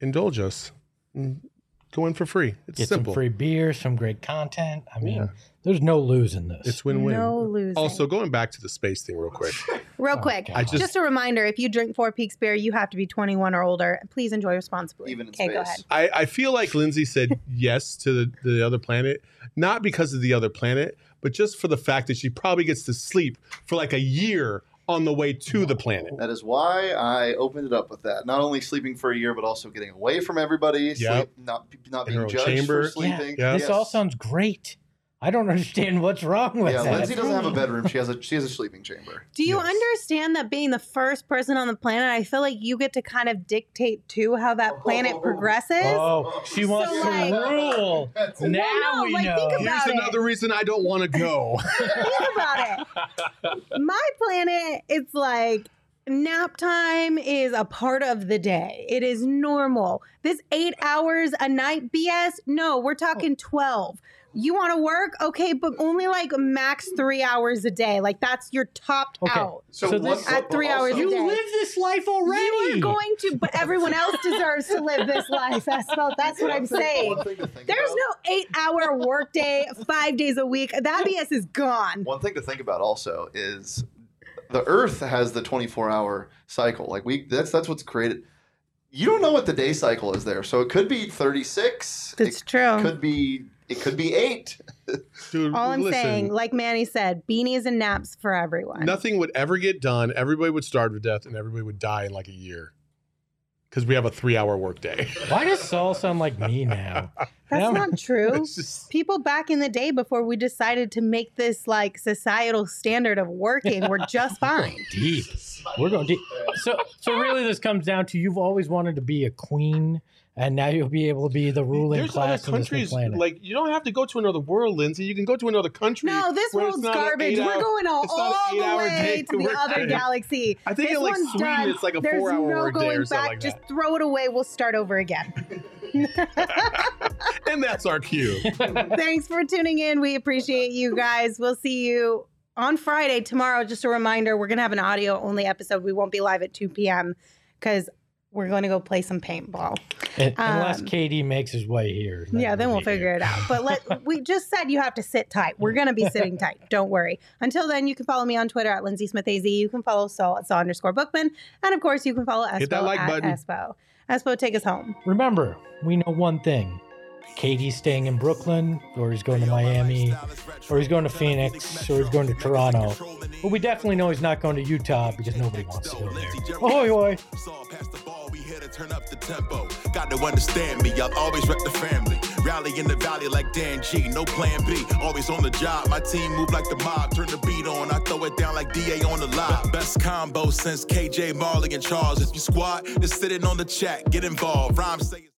indulge us. Mm, Go in for free. It's Get simple. some free beer, some great content. I mean, Yeah. there's no losing this. It's win-win. No losing. Also, going back to the space thing real quick. *laughs* Real Oh, quick, God. I just, just- a reminder: if you drink Four Peaks beer, you have to be 21 or older. Please enjoy responsibly. Even in okay, go ahead. I, I feel like Lindsay said *laughs* yes to the, the other planet, not because of the other planet, but just for the fact that she probably gets to sleep for like a year on the way to the planet. That is why I opened it up with that. Not only sleeping for a year, but also getting away from everybody. Yep. Sleep, not not In being judged chamber. for sleeping. Yeah. This all sounds great. I don't *laughs* understand what's wrong with that. Yeah, that. Lindsay doesn't have a bedroom. She has a she has a sleeping chamber. *laughs* Do you Yes. understand that being the first person on the planet, I feel like you get to kind of dictate too how that oh, planet oh, oh. progresses? Oh, she wants So, to like- rule. now no, we like, know. think about Here's it. another reason I don't want to go. *laughs* Think about it. My planet, it's like nap time is a part of the day. It is normal. This eight hours a night BS, no, we're talking 12. You want to work? Okay, but only like max three hours a day. Like that's your topped Okay. out. So what- this- but At three hours a day. You live this life already. You are going to, but everyone else deserves to live this life. That's, that's what I'm saying. One thing to think There's about- no eight hour workday, five days a week. That BS is gone. One thing to think about also is the Earth has the 24 hour cycle. Like we, that's that's what's created. You don't know what the day cycle is there, so it could be 36. That's it true. Could be it could be eight. *laughs* Dude, All I'm listen, saying, like Manny said, beanies and naps for everyone. nothing would ever get done. Everybody would starve to death and everybody would die in like a year. Because we have a three hour workday. *laughs* Why does Saul sound like me now? *laughs* That's Yeah. not true. Just- People back in the day, before we decided to make this like societal standard of working, were just fine. Deep. We're going deep. So, so really, this comes down to you've always wanted to be a queen, and now you'll be able to be the ruling There's other class in this new countries like you don't have to go to another world, Lindsay. You can go to another country. No, this world's garbage. We're eight-hour- going all, it's not an all the way day to the other galaxy. I think this in, like, one's Sweden, done. it's like a There's four-hour no work day going or something back. like Just throw it away. We'll start over again. *laughs* *laughs* and that's our cue. Thanks for tuning in. We appreciate you guys. We'll see you on Friday tomorrow. Just a reminder, we're gonna have an audio only episode. We won't be live at 2 p.m. because we're going to go play some paintball. Un- Unless Um, KD makes his way here. Yeah, then we'll figure it out. But let *laughs* we just said you have to sit tight. We're gonna be sitting tight. Don't worry. Until then, you can follow me on Twitter at Lindsay Smith AZ. You can follow Saul at Saul underscore Bookman, and of course, you can follow Espo Hit that like at button. Espo. Espo, take us home. Remember, we know one thing. KD's staying in Brooklyn, or he's going to Miami, or he's going to Phoenix, or he's going to Toronto. But we definitely know he's not going to Utah because nobody wants to go there. Ahoy, hoy. Saw past the ball, we here to turn up the tempo. Got to understand me, I'll always rep the family. Rally in the valley like Dan G, no plan B. Always on the job, my team move like the mob. Turn the beat on, I throw it down like DA on the live. Best combo since KJ Majerle and Charles. If you squad, just sitting on the chat, get involved. Rhyme say.